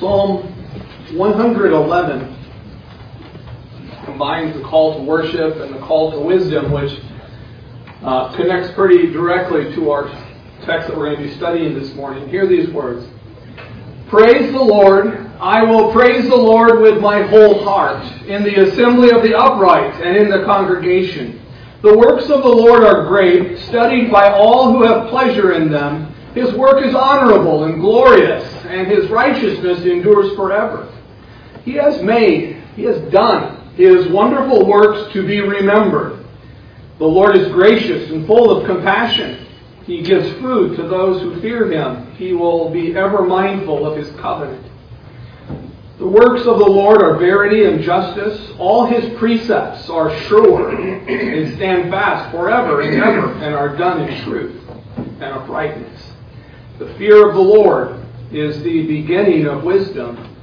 Psalm 111 combines the call to worship and the call to wisdom, which uh, connects pretty directly to our text that we're going to be studying this morning. Hear these words Praise the Lord. I will praise the Lord with my whole heart in the assembly of the upright and in the congregation. The works of the Lord are great, studied by all who have pleasure in them. His work is honorable and glorious, and his righteousness endures forever. He has made, he has done his wonderful works to be remembered. The Lord is gracious and full of compassion. He gives food to those who fear him. He will be ever mindful of his covenant. The works of the Lord are verity and justice. All his precepts are sure and stand fast forever and ever and are done in truth and uprightness. The fear of the Lord is the beginning of wisdom.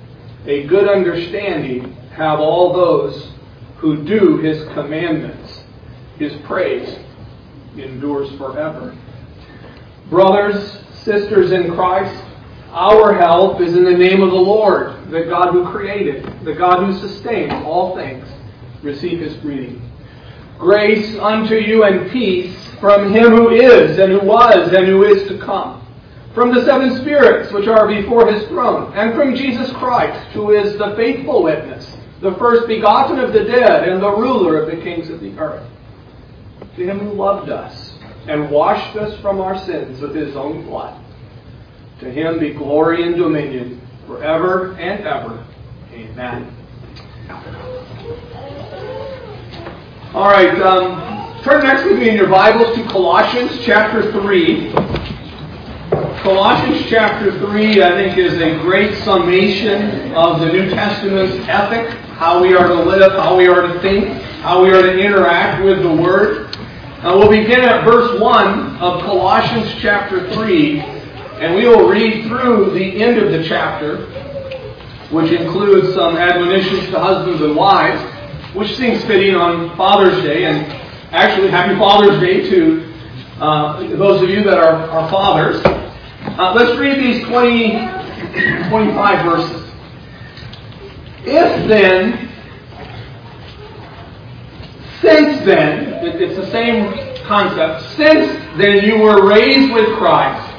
A good understanding have all those who do his commandments. His praise endures forever. Brothers, sisters in Christ, our help is in the name of the Lord, the God who created, the God who sustains all things. Receive his greeting. Grace unto you and peace from him who is, and who was, and who is to come. From the seven spirits which are before his throne, and from Jesus Christ, who is the faithful witness, the first begotten of the dead, and the ruler of the kings of the earth. To him who loved us, and washed us from our sins with his own blood to him be glory and dominion forever and ever. Amen. All right, um, turn next with me in your Bibles to Colossians chapter 3. Colossians chapter 3, I think, is a great summation of the New Testament's ethic, how we are to live, how we are to think, how we are to interact with the Word. We'll begin at verse 1 of Colossians chapter 3. And we will read through the end of the chapter, which includes some admonitions to husbands and wives, which seems fitting on Father's Day. And actually, happy Father's Day to uh, those of you that are, are fathers. Uh, let's read these 20, 25 verses. If then, since then, it's the same concept, since then you were raised with Christ,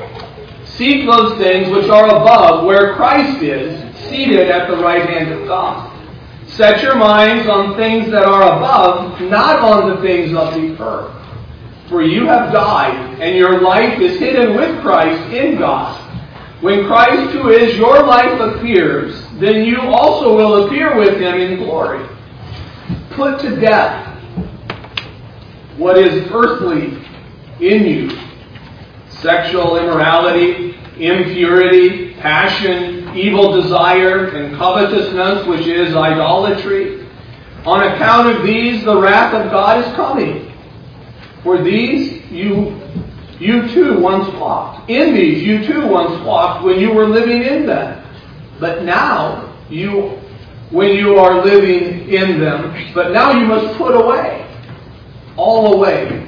Seek those things which are above, where Christ is, seated at the right hand of God. Set your minds on things that are above, not on the things of the earth. For you have died, and your life is hidden with Christ in God. When Christ, who is your life, appears, then you also will appear with him in glory. Put to death what is earthly in you sexual immorality, impurity, passion, evil desire, and covetousness, which is idolatry. On account of these, the wrath of God is coming. For these you you too once walked. In these you too once walked when you were living in them. But now you when you are living in them, but now you must put away all away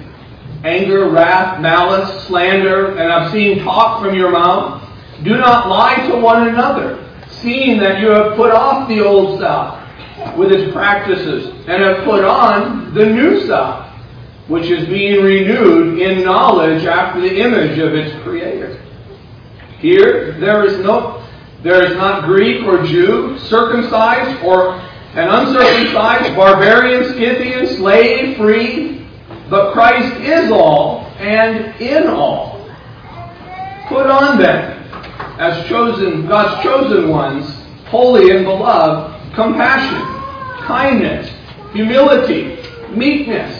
anger, wrath, malice, slander, and obscene talk from your mouth. Do not lie to one another, seeing that you have put off the old self with its practices, and have put on the new self, which is being renewed in knowledge after the image of its creator. Here there is no there is not Greek or Jew, circumcised or an uncircumcised, barbarian, Scythian, slave, free, but Christ is all and in all. Put on then, as chosen, God's chosen ones, holy and beloved, compassion, kindness, humility, meekness,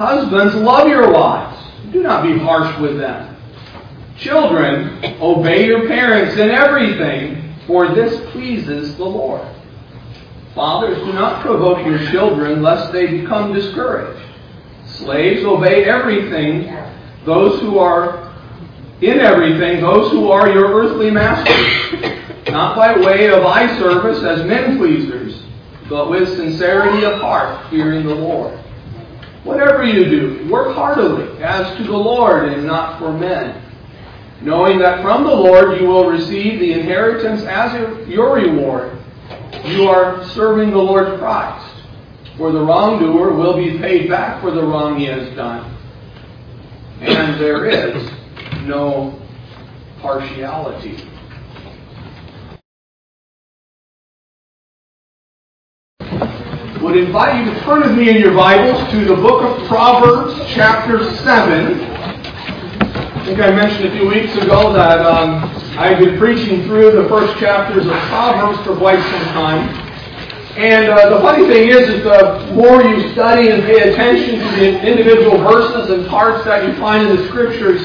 Husbands, love your wives. Do not be harsh with them. Children, obey your parents in everything, for this pleases the Lord. Fathers, do not provoke your children, lest they become discouraged. Slaves, obey everything, those who are in everything, those who are your earthly masters, not by way of eye service as men pleasers, but with sincerity of heart, fearing the Lord. Whatever you do, work heartily, as to the Lord and not for men knowing that from the Lord you will receive the inheritance as your reward. You are serving the Lord Christ. For the wrongdoer will be paid back for the wrong he has done. And there is no partiality. Would invite you to turn with me in your Bibles to the book of Proverbs, chapter 7. I think I mentioned a few weeks ago that um, I've been preaching through the first chapters of Proverbs for quite some time. And uh, the funny thing is, is the more you study and pay attention to the individual verses and parts that you find in the scriptures,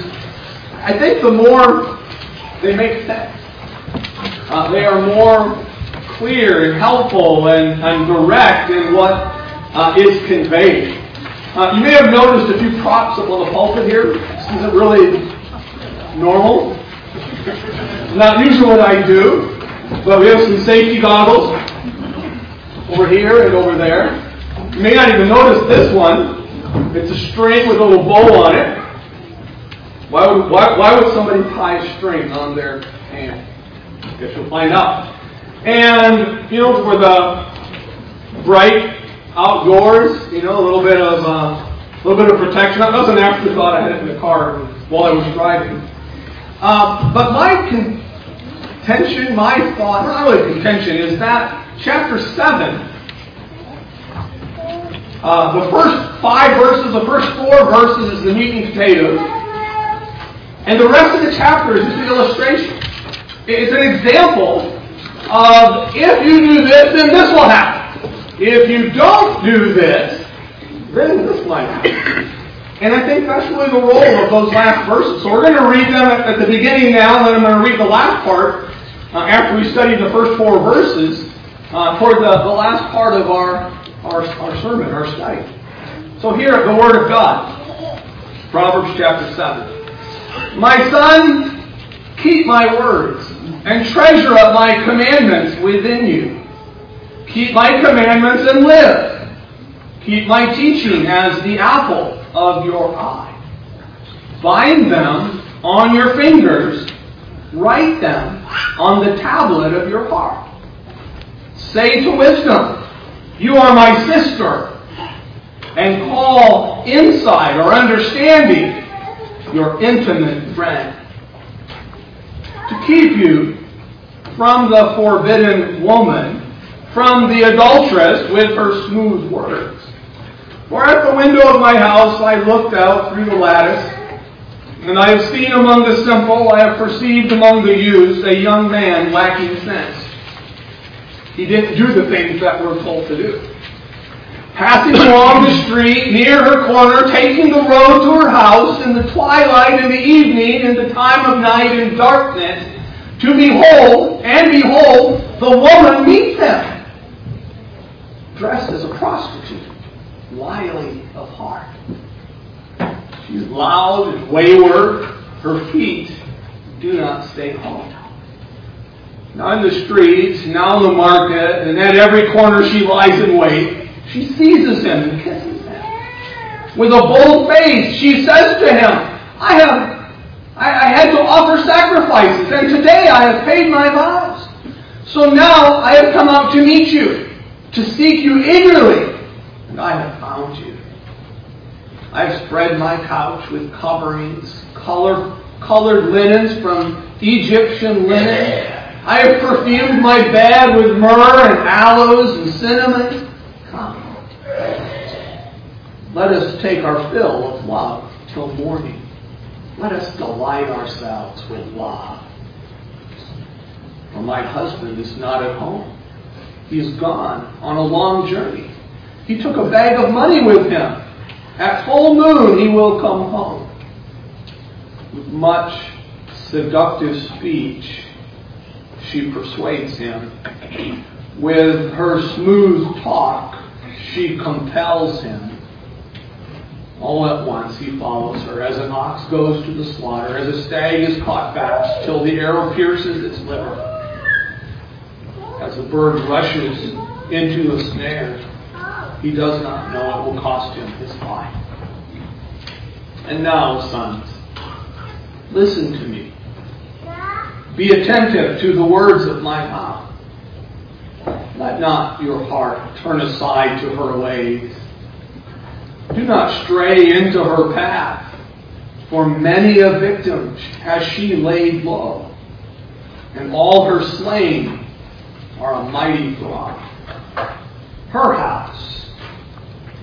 I think the more they make sense. Uh, they are more clear and helpful and, and direct in what uh, is conveyed. Uh, you may have noticed a few props up on the pulpit here. This isn't really normal. Not usually what I do, but we have some safety goggles over here and over there. You may not even notice this one. It's a string with a little bow on it. Why would, why, why would somebody tie a string on their hand? Guess you'll find out. And, you know, for the bright outdoors, you know, a little bit of uh, a little bit of protection. That was an afterthought. I had it in the car while I was driving. Uh, but my contention, my thought, not really contention, is that chapter seven. Uh, the first five verses, the first four verses is the meat and potatoes. And the rest of the chapter is just an illustration. It's an example of if you do this, then this will happen. If you don't do this, then this might happen. And I think that's really the role of those last verses. So we're going to read them at, the beginning now, and then I'm going to read the last part uh, after we study the first four verses uh, toward the, the last part of our, our, our sermon, our study. So here, the Word of God. Proverbs chapter 7. My son, keep my words and treasure up my commandments within you Keep my commandments and live. Keep my teaching as the apple of your eye. Bind them on your fingers. Write them on the tablet of your heart. Say to wisdom, You are my sister. And call insight or understanding your intimate friend. To keep you from the forbidden woman from the adulteress with her smooth words. For at the window of my house I looked out through the lattice, and I have seen among the simple, I have perceived among the youths a young man lacking sense. He didn't do the things that we're told to do. Passing along the street, near her corner, taking the road to her house in the twilight, in the evening, in the time of night, in darkness, to behold, and behold, the woman meets him dressed as a prostitute, wily of heart. She's loud and wayward. Her feet do not stay home. Now in the streets, now in the market, and at every corner she lies in wait. She seizes him and kisses him. With a bold face, she says to him, I have I, I had to offer sacrifices, and today I have paid my vows. So now I have come out to meet you to seek you eagerly, and I have found you. I have spread my couch with coverings, color, colored linens from Egyptian linen, I have perfumed my bed with myrrh and aloes and cinnamon. Let us take our fill of love till morning. Let us delight ourselves with love. For my husband is not at home. He is gone on a long journey. He took a bag of money with him. At full moon he will come home. With much seductive speech, she persuades him. With her smooth talk, she compels him. All at once he follows her, as an ox goes to the slaughter, as a stag is caught fast, till the arrow pierces its liver, as a bird rushes into a snare. He does not know it will cost him his life. And now, sons, listen to me. Be attentive to the words of my mouth. Let not your heart turn aside to her ways. Do not stray into her path, for many a victim has she laid low, and all her slain are a mighty flock. Her house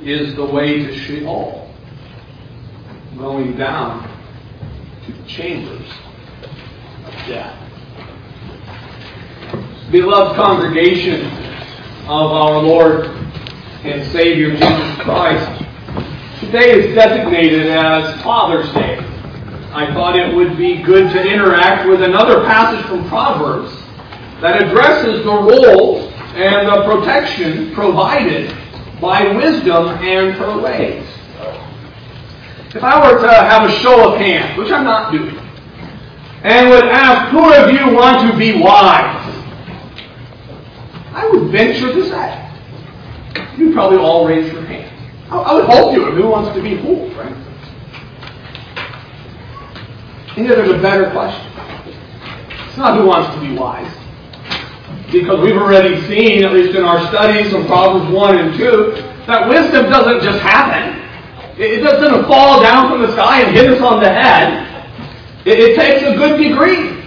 is the way to Sheol, going down to the chambers of death. Beloved congregation of our Lord and Savior Jesus Christ, today is designated as Father's Day. I thought it would be good to interact with another passage from Proverbs that addresses the role and the protection provided by wisdom and her ways. If I were to have a show of hands, which I'm not doing, and would ask, who of you want to be wise? I would venture to say, you'd probably all raise your hand. I would hope you would. Who wants to be fooled, right? And yet there's a better question. It's not who wants to be wise. Because we've already seen, at least in our studies from Proverbs 1 and 2, that wisdom doesn't just happen. It doesn't fall down from the sky and hit us on the head. It, it takes a good degree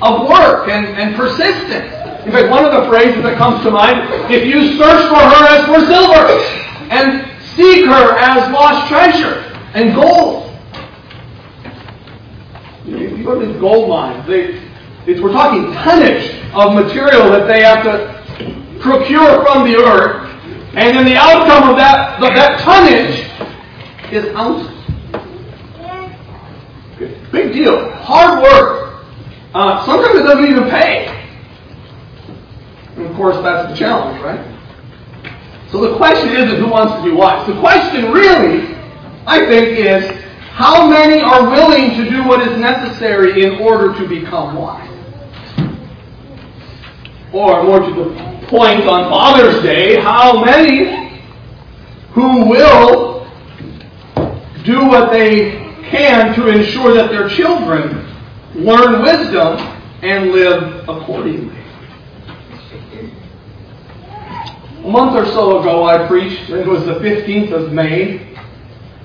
of work and, and persistence. In fact, one of the phrases that comes to mind, if you search for her as for silver, and seek her as lost treasure and gold. You, know, you go to these gold mines, they, we're talking tonnage of material that they have to procure from the earth, and then the outcome of that, of that tonnage is ounces. Big deal. Hard work. Uh, sometimes it doesn't even pay. And of course, that's the challenge, right? So the question isn't who wants to be wise. The question really, I think, is how many are willing to do what is necessary in order to become wise? Or more to the point on Father's Day, how many who will do what they can to ensure that their children learn wisdom and live accordingly? A month or so ago, I preached, it was the 15th of May.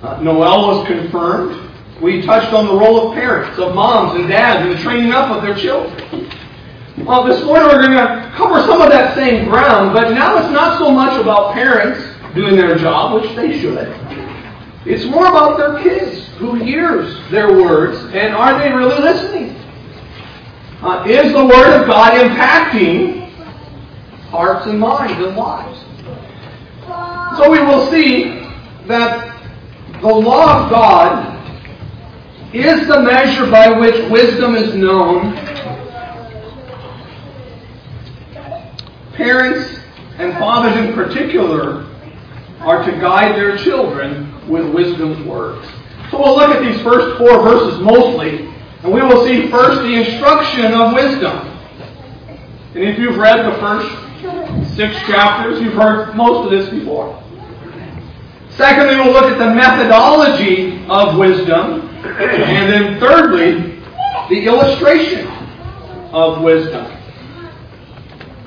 Uh, Noel was confirmed. We touched on the role of parents, of moms and dads, in the training up of their children. Well, this morning we're going to cover some of that same ground, but now it's not so much about parents doing their job, which they should. It's more about their kids, who hears their words, and are they really listening? Uh, is the Word of God impacting hearts and minds and lives. So we will see that the law of God is the measure by which wisdom is known. Parents and fathers in particular are to guide their children with wisdom's words. So we'll look at these first four verses mostly, and we will see first the instruction of wisdom. And if you've read the first six chapters. You've heard most of this before. Secondly, we'll look at the methodology of wisdom. And then thirdly, the illustration of wisdom.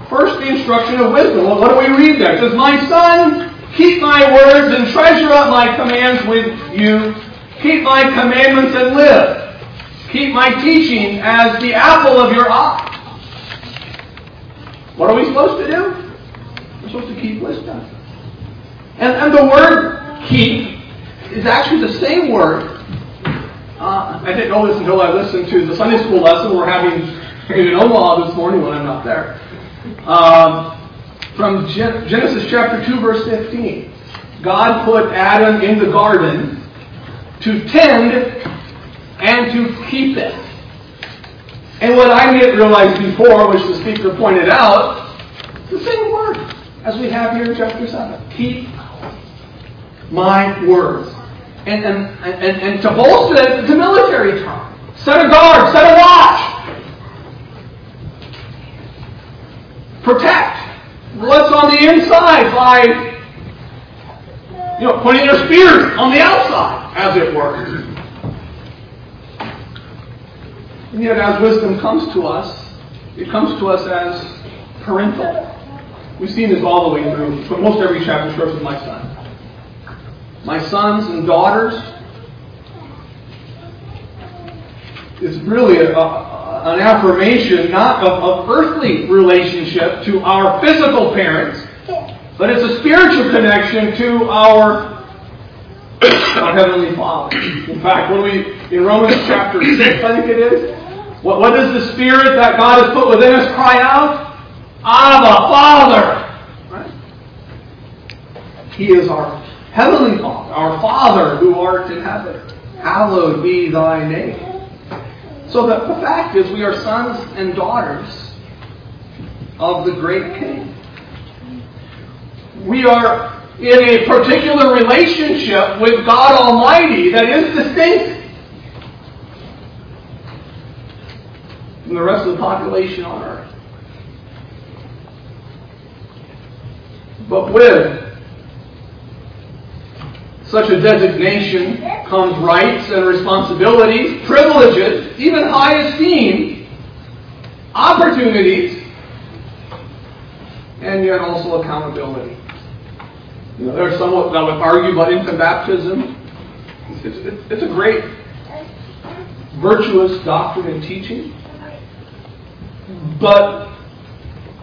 First, the instruction of wisdom. Well, what do we read there? It says, My son, keep my words and treasure up my commands with you. Keep my commandments and live. Keep my teaching as the apple of your eye. What are we supposed to do? Supposed to keep wisdom. And, and the word keep is actually the same word. Uh, I didn't know this until I listened to the Sunday school lesson we're having in Omaha this morning when I'm not there. Um, from Gen- Genesis chapter 2, verse 15. God put Adam in the garden to tend and to keep it. And what I didn't realize before, which the speaker pointed out, the same word as we have here in chapter 7. Keep my words. And, and, and, and to bolster it, it's a military term. Set a guard, set a watch. Protect what's on the inside by you know, putting your spears on the outside, as it were. And yet, as wisdom comes to us, it comes to us as parental. We've seen this all the way through. But most every chapter starts with my son. My sons and daughters. It's really a, a, an affirmation not of, of earthly relationship to our physical parents, but it's a spiritual connection to our, our Heavenly Father. In fact, when we, in Romans chapter 6, I think it is, what, what does the Spirit that God has put within us cry out? Abba, Father! Right? He is our Heavenly Father, our Father who art in heaven. Hallowed be thy name. So the, the fact is, we are sons and daughters of the great King. We are in a particular relationship with God Almighty that is distinct from the rest of the population on earth. But with such a designation comes rights and responsibilities, privileges, even high esteem, opportunities, and yet also accountability. You know, some that would argue about infant baptism. It's, it's, it's a great, virtuous doctrine and teaching. But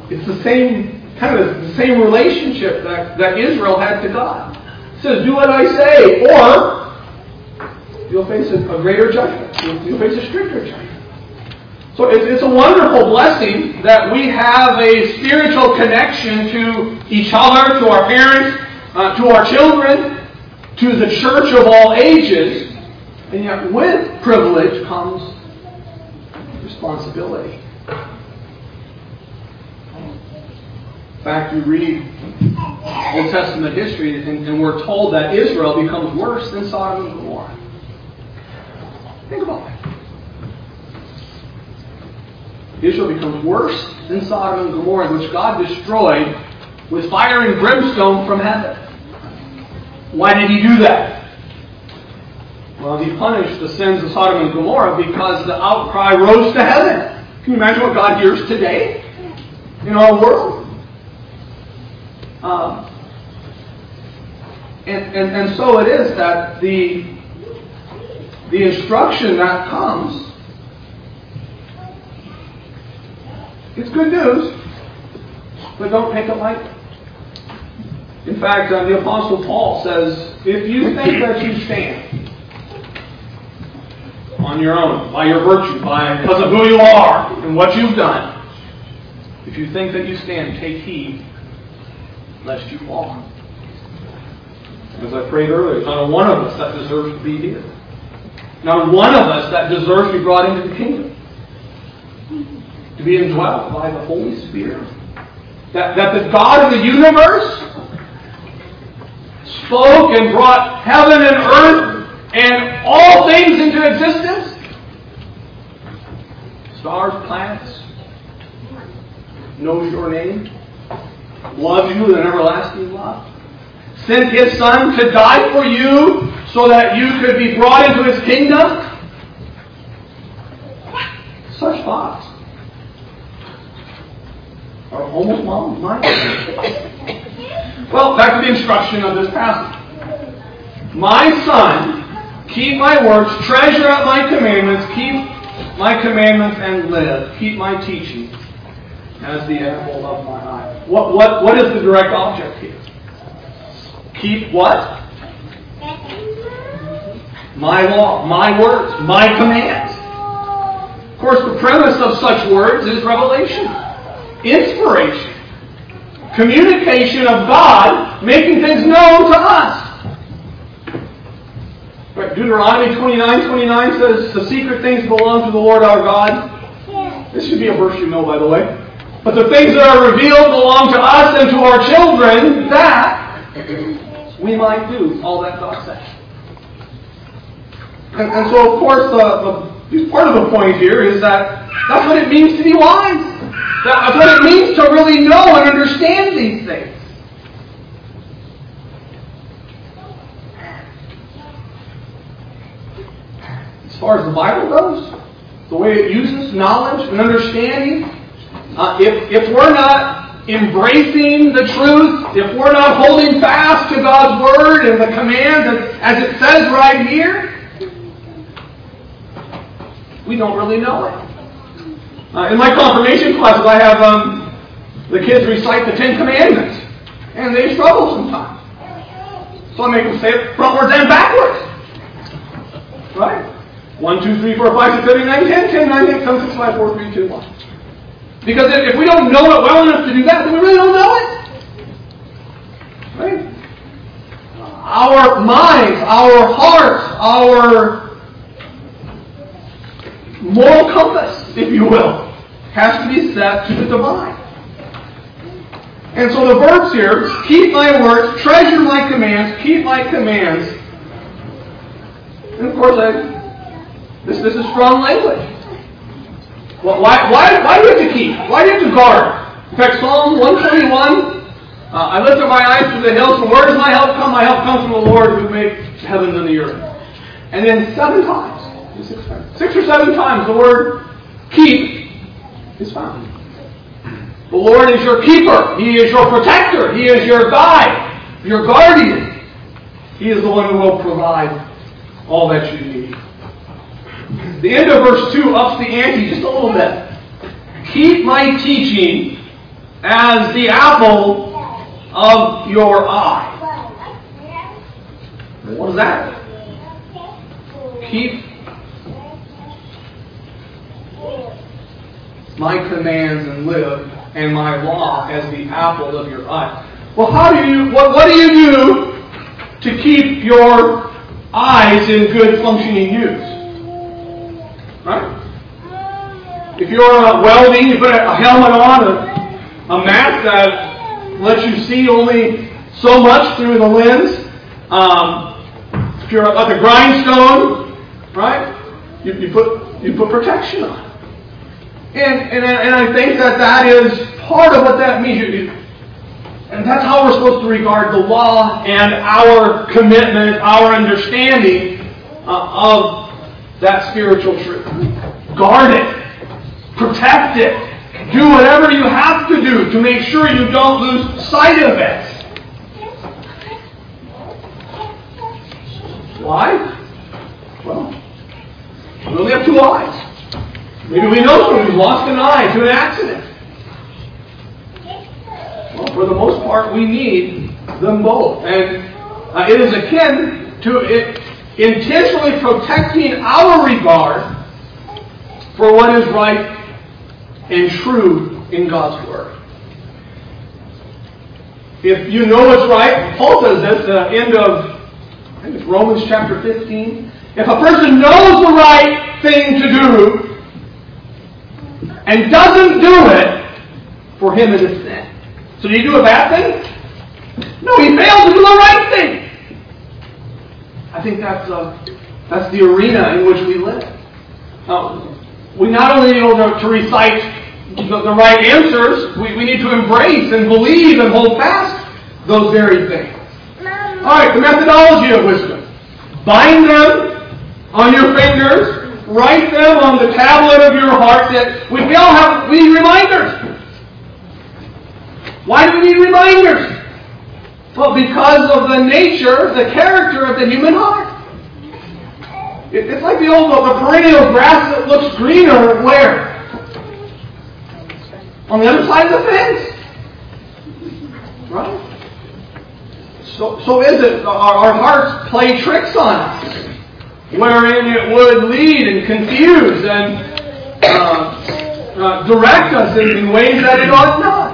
it's the same kind of the same relationship that, that Israel had to God. It says, "Do what I say," or you'll face a, a greater judgment. You'll, you'll, face a stricter judgment. So it's, it's a wonderful blessing that we have a spiritual connection to each other, to our parents, uh, to our children, to the church of all ages, and yet with privilege comes responsibility. In fact, we read Old Testament history and, and we're told that Israel becomes worse than Sodom and Gomorrah. Think about that. Israel becomes worse than Sodom and Gomorrah, which God destroyed with fire and brimstone from heaven. Why did he do that? Well, he punished the sins of Sodom and Gomorrah because the outcry rose to heaven. Can you imagine what God hears today in our world? Um, and, and, and so it is that the, the instruction that comes, it's good news, but don't take it lightly. In fact, uh, the Apostle Paul says, if you think that you stand on your own, by your virtue, by because of who you are and what you've done, if you think that you stand, take heed lest you fall. As I prayed earlier, not one of us that deserves to be here. Not one of us that deserves to be brought into the kingdom. To be indwelt by the Holy Spirit. That, that the God of the universe spoke and brought heaven and earth and all things into existence. Stars, planets, knows your name loves you with an everlasting love. Sent his son to die for you so that you could be brought into his kingdom. Such thoughts are almost mine. Well, back to the instruction of this passage. My son, keep my words, treasure up my commandments, keep my commandments and live. Keep my teachings as the apple of my eye. What, what, what is the direct object here? Keep what? My law, my words, my commands. Of course, the premise of such words is revelation, inspiration, communication of God making things known to us. Right, Deuteronomy 29 29 says, The secret things belong to the Lord our God. This should be a verse you know, by the way. But the things that are revealed belong to us and to our children, that we might do all that God says. And, and so, of course, the, the, part of the point here is that that's what it means to be wise. That's what it means to really know and understand these things. As far as the Bible goes, the way it uses knowledge and understanding, uh, if, if we're not embracing the truth, if we're not holding fast to God's Word and the command as it says right here, we don't really know it. Uh, in my confirmation classes, I have um, the kids recite the Ten Commandments, and they struggle sometimes. So I make them say it frontwards and backwards. Right? 1, 2, 3, 4, 5, 6, 7, 8, 9, 10, 10, 9, 8, 7, 6, 5, 4, 3, 2, 1. Because if, we don't know it well enough to do that, then we really don't know it. Right? Our minds, our hearts, our moral compass, if you will, has to be set to the divine. And so the verbs here, keep my words, treasure my commands, keep my commands. And of course, I this, this is strong language. Why, why, why do you have to keep? Why do you have to guard? In fact, Psalm 121, uh, I lift up my eyes to the hills, from where does my help come? My help comes from the Lord who made heavens and the earth. And then seven times, six, times, six or seven times, the word keep is found. The Lord is your keeper. He is your protector. He is your guide, your guardian. He is the one who will provide all that you need. The end of verse 2 ups the ante just a little bit. Keep my teaching as the apple of your eye. What is that? Keep my commands and live, and my law as the apple of your eye. Well, how do you, what, what do you do to keep your eyes in good functioning use? Right? If you're uh, welding, you put a, helmet on, a, a mask that lets you see only so much through the lens. Um, if you're like a grindstone, right? You, you, put you put protection on. And, and, and I think that that is part of what that means. And that's how we're supposed to regard the law and our commitment, our understanding uh, of that spiritual truth. Guard it. Protect it. Do whatever you have to do to make sure you don't lose sight of it. Why? Well, we only have two eyes. Maybe we know someone who's lost an eye to an accident. Well, for the most part, we need them both. And uh, it is akin to it, intentionally protecting our regard for what is right and true in God's Word. If you know what's right, Paul says this at the end of I think it's Romans chapter 15. If a person knows the right thing to do and doesn't do it, for him it is sin. So did he do a bad thing? No, he failed to do the right thing. I think that's, uh, that's the arena in which we live. Uh, we not only need to, to recite the, the, right answers, we, we need to embrace and believe and hold fast those very things. All right, the methodology of wisdom. Bind them on your fingers, write them on the tablet of your heart. That we, we all have we need reminders. Why do we need reminders? Well, because of the nature, the character of the human heart. it's like the old the perennial grass that looks greener where? On the other side of the fence. Right? So, so is it our, our hearts play tricks on us, wherein it would lead and confuse and uh, uh, direct us in, in ways that it ought not.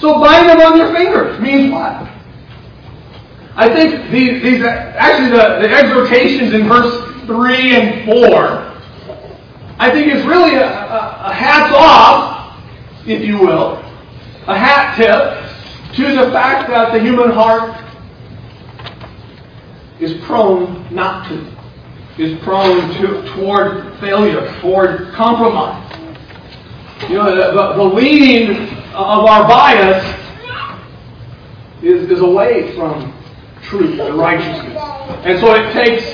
So bind them on your fingers means what? I think these, these actually the, the exhortations in verse 3 and 4 I think it's really a, a, a hats off, if you will, a hat tip to the fact that the human heart is prone not to, is prone to toward failure, toward compromise. You know, the, the, leading of our bias is, is away from truth and righteousness. And so it takes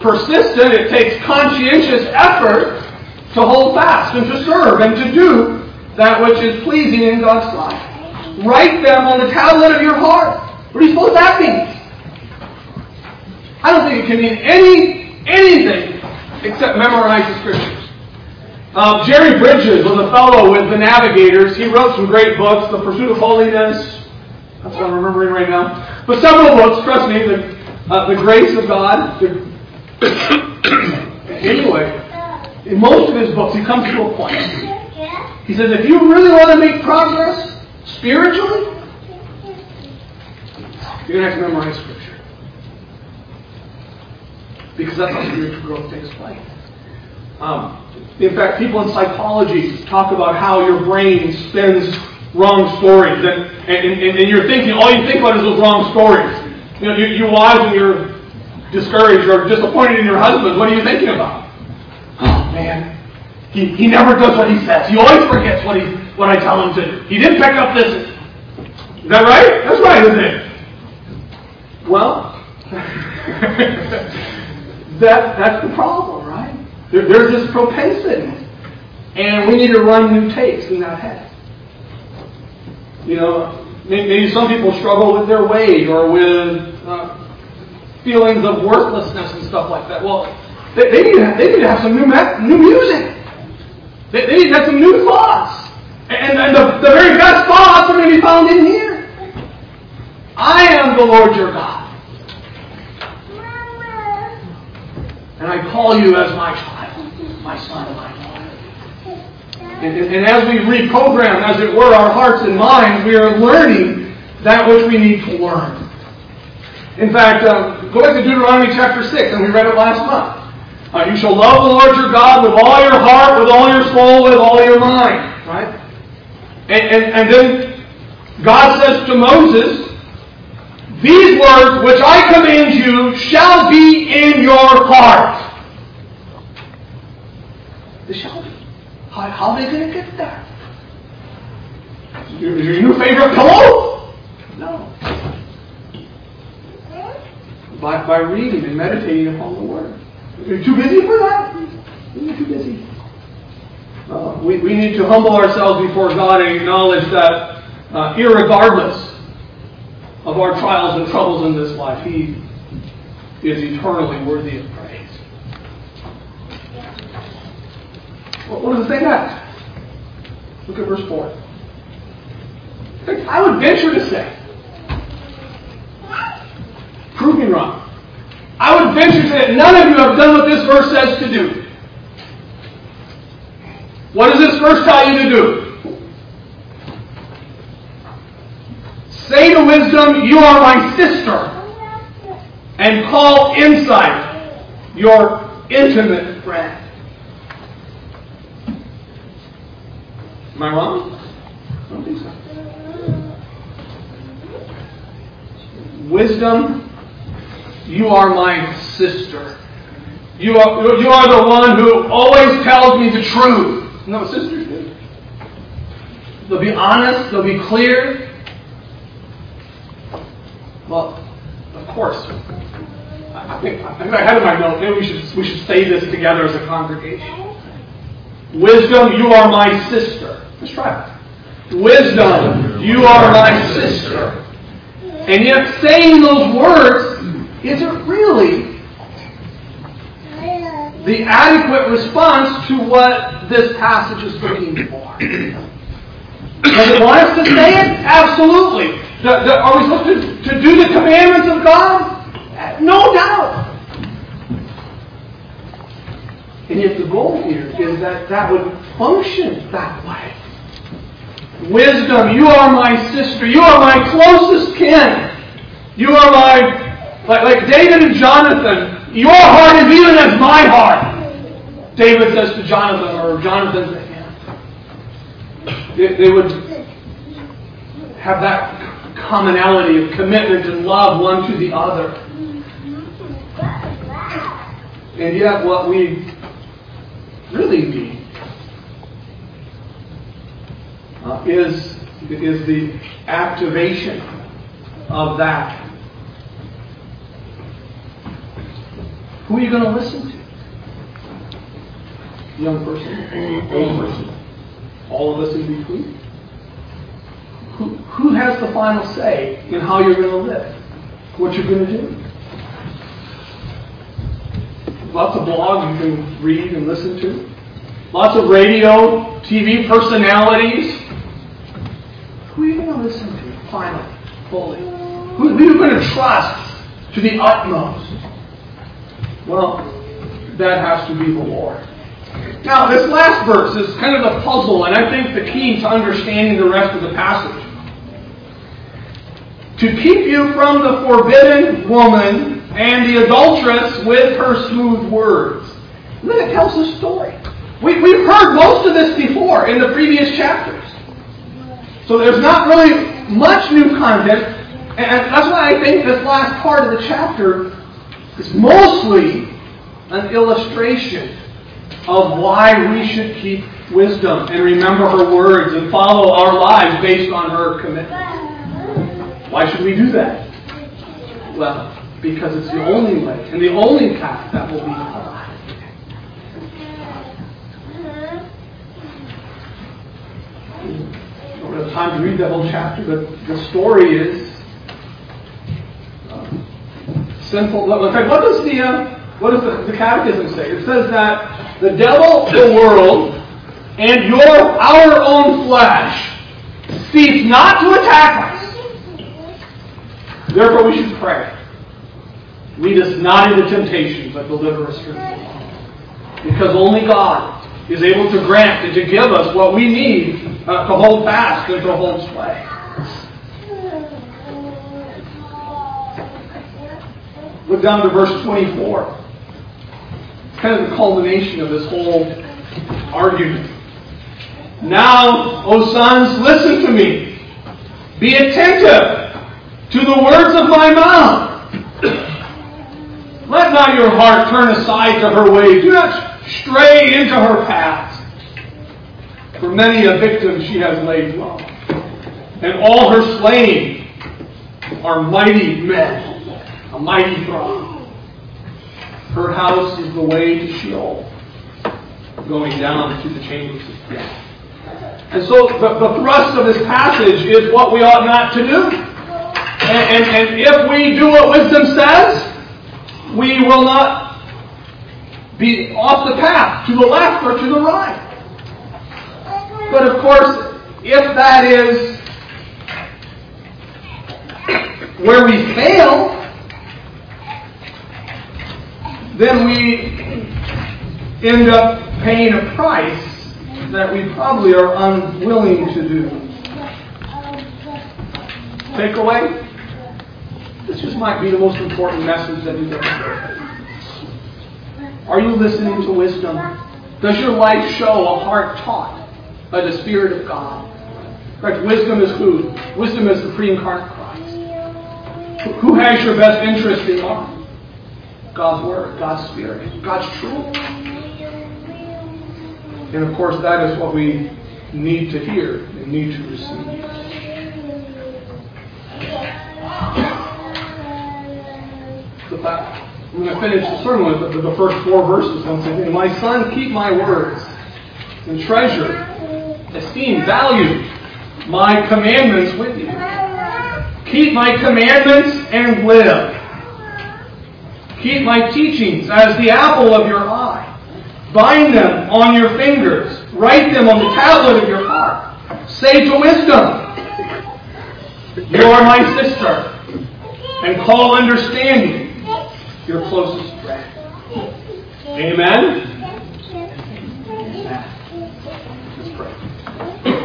persistent, it takes conscientious effort to hold fast and to serve and to do that which is pleasing in God's sight. Write them on the tablet of your heart. What do you suppose that means? I don't think it can mean any anything except memorize the scriptures. Uh, Jerry Bridges was a fellow with the Navigators. He wrote some great books, The Pursuit of Holiness. That's what I'm remembering right now. But several books, trust me, the, uh, the Grace of God. Anyway, in most of his books, he comes to a point. He says, if you really want to make progress spiritually, you're going to have to memorize Scripture. Because that's how spiritual growth takes place. Um, in fact, people in psychology talk about how your brain spins wrong stories. And, and, and, and you're thinking, all you think about is those wrong stories. You know, you, you wives when you're discouraged or disappointed in your husband, what are you thinking about? Man. He, he never does what he says. He always forgets what he what I tell him to do. He didn't pick up this. Is that right? That's right, isn't it? Well, that that's the problem, right? There, there's this propensity, and we need to run new tapes in that head. You know, maybe some people struggle with their weight or with uh, feelings of worthlessness and stuff like that. Well, they, they, need, to, they need to have some new, new music. They, they, need to have some new thoughts. And, and the, the very best thoughts are going to be found in here. I am the Lord your God. And I call you as my child, my son and my daughter. And, and, and as we reprogram, as it were, our hearts and minds, we are learning that which we need to learn. In fact, uh, go back to Deuteronomy chapter 6, and we read it last month. Uh, you shall love the Lord your God with all your heart, with all your soul, with all your mind. Right? And, and, and then God says to Moses, These words which I command you shall be in your heart. They shall be. How, how are they going to get there? Your, your new favorite pillow? No. By, by reading and meditating upon the Word. You're too busy for that? You're too busy. Uh, we, we need to humble ourselves before God and acknowledge that, uh, regardless of our trials and troubles in this life, He is eternally worthy of praise. What, what does it say next? Look at verse 4. I would venture to say, prove me wrong. I would venture to say that none of you have done what this verse says to do. What does this verse tell you to do? Say to wisdom, You are my sister. And call insight your intimate friend. Am I wrong? I don't think so. Wisdom you are my sister. You are, you are the one who always tells me the truth. Isn't that what sisters do? They'll be honest, they'll be clear. Well, of course. I think, I think I had in my note, maybe we should, we should say this together as a congregation. Wisdom, you are my sister. Let's try it. Wisdom, you are my sister. And yet saying those words isn't really the adequate response to what this passage is looking for. Does it want us to say it? Absolutely. are we supposed to, to do the commandments of God? No doubt. And yet the goal here is that that would function that way. Wisdom, you are my sister. You are my closest kin. You are my, like, like David and Jonathan, your heart is even as my heart. David says to Jonathan, or Jonathan to him. They, they would have that commonality of commitment and love one to the other. And yet, what we really need uh, is, is the activation of that. Who are you going to listen to? Young person, mm-hmm. old person, all of us in between? Who, who has the final say in how you're going to live? What you're going to do? Lots of blogs you can read and listen to. Lots of radio, TV personalities. Who are you going to listen to finally, fully? Who, who are you going to trust to the utmost? Well, that has to be the Lord. Now, this last verse is kind of the puzzle, and I think the key to understanding the rest of the passage. To keep you from the forbidden woman and the adulteress with her smooth words. And then it tells a story. We, we've heard most of this before in the previous chapters. So there's not really much new content. And that's why I think this last part of the chapter is mostly an illustration of why we should keep wisdom and remember her words and follow our lives based on her commitment. Why should we do that? Well, because it's the only way and the only path that will be alive. I don't have time to read that whole chapter, but the story is uh, sinful. In fact, what does the uh, what does the, the catechism say? It says that the devil, the world, and your our own flesh cease not to attack us. Therefore, we should pray. Lead us not into temptation, but deliver us from evil. Because only God is able to grant and to give us what we need uh, to hold fast and to hold sway. Look down to verse 24. It's kind of the culmination of this whole argument. Now, O sons, listen to me. Be attentive to the words of my mouth. Let not your heart turn aside to her way. Do not stray into her paths. For many a victim she has laid low. And all her slain are mighty men, mighty throng. Her house is the way to Sheol, going down to the chambers of death. And so the, the thrust of this passage is what we ought not to do. And, and, and if we do what wisdom says, we will not be off the path to the left or to the right. But of course, if that is where we fail, then we end up paying a price that we probably are unwilling to do. Takeaway? This just might be the most important message that he's ever heard. Are you listening to wisdom? Does your life show a heart taught by the Spirit of God? Correct? Wisdom is who? Wisdom is the pre-incarnate Christ. Who has your best interest in mind? God's Word, God's Spirit, God's truth. And of course, that is what we need to hear and need to receive. I'm going to finish the sermon with the, the first four verses once again. My son, keep my words and treasure, esteem, value my commandments with you. Keep my commandments and live. Keep my teachings as the apple of your eye. Bind them on your fingers. Write them on the tablet of your heart. Say to wisdom, You are my sister. And call understanding your closest friend. Amen?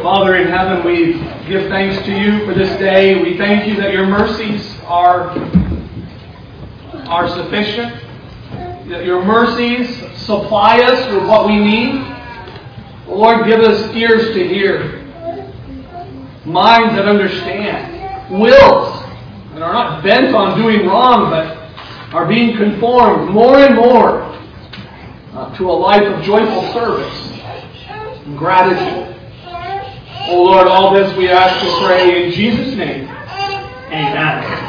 Father in heaven, we give thanks to you for this day. We thank you that your mercies are, are sufficient that your mercies supply us with what we need. Lord, give us ears to hear, minds that understand, wills that are not bent on doing wrong, but are being conformed more and more uh, to a life of joyful service and gratitude. Oh Lord, all this we ask to pray in Jesus' name. Amen.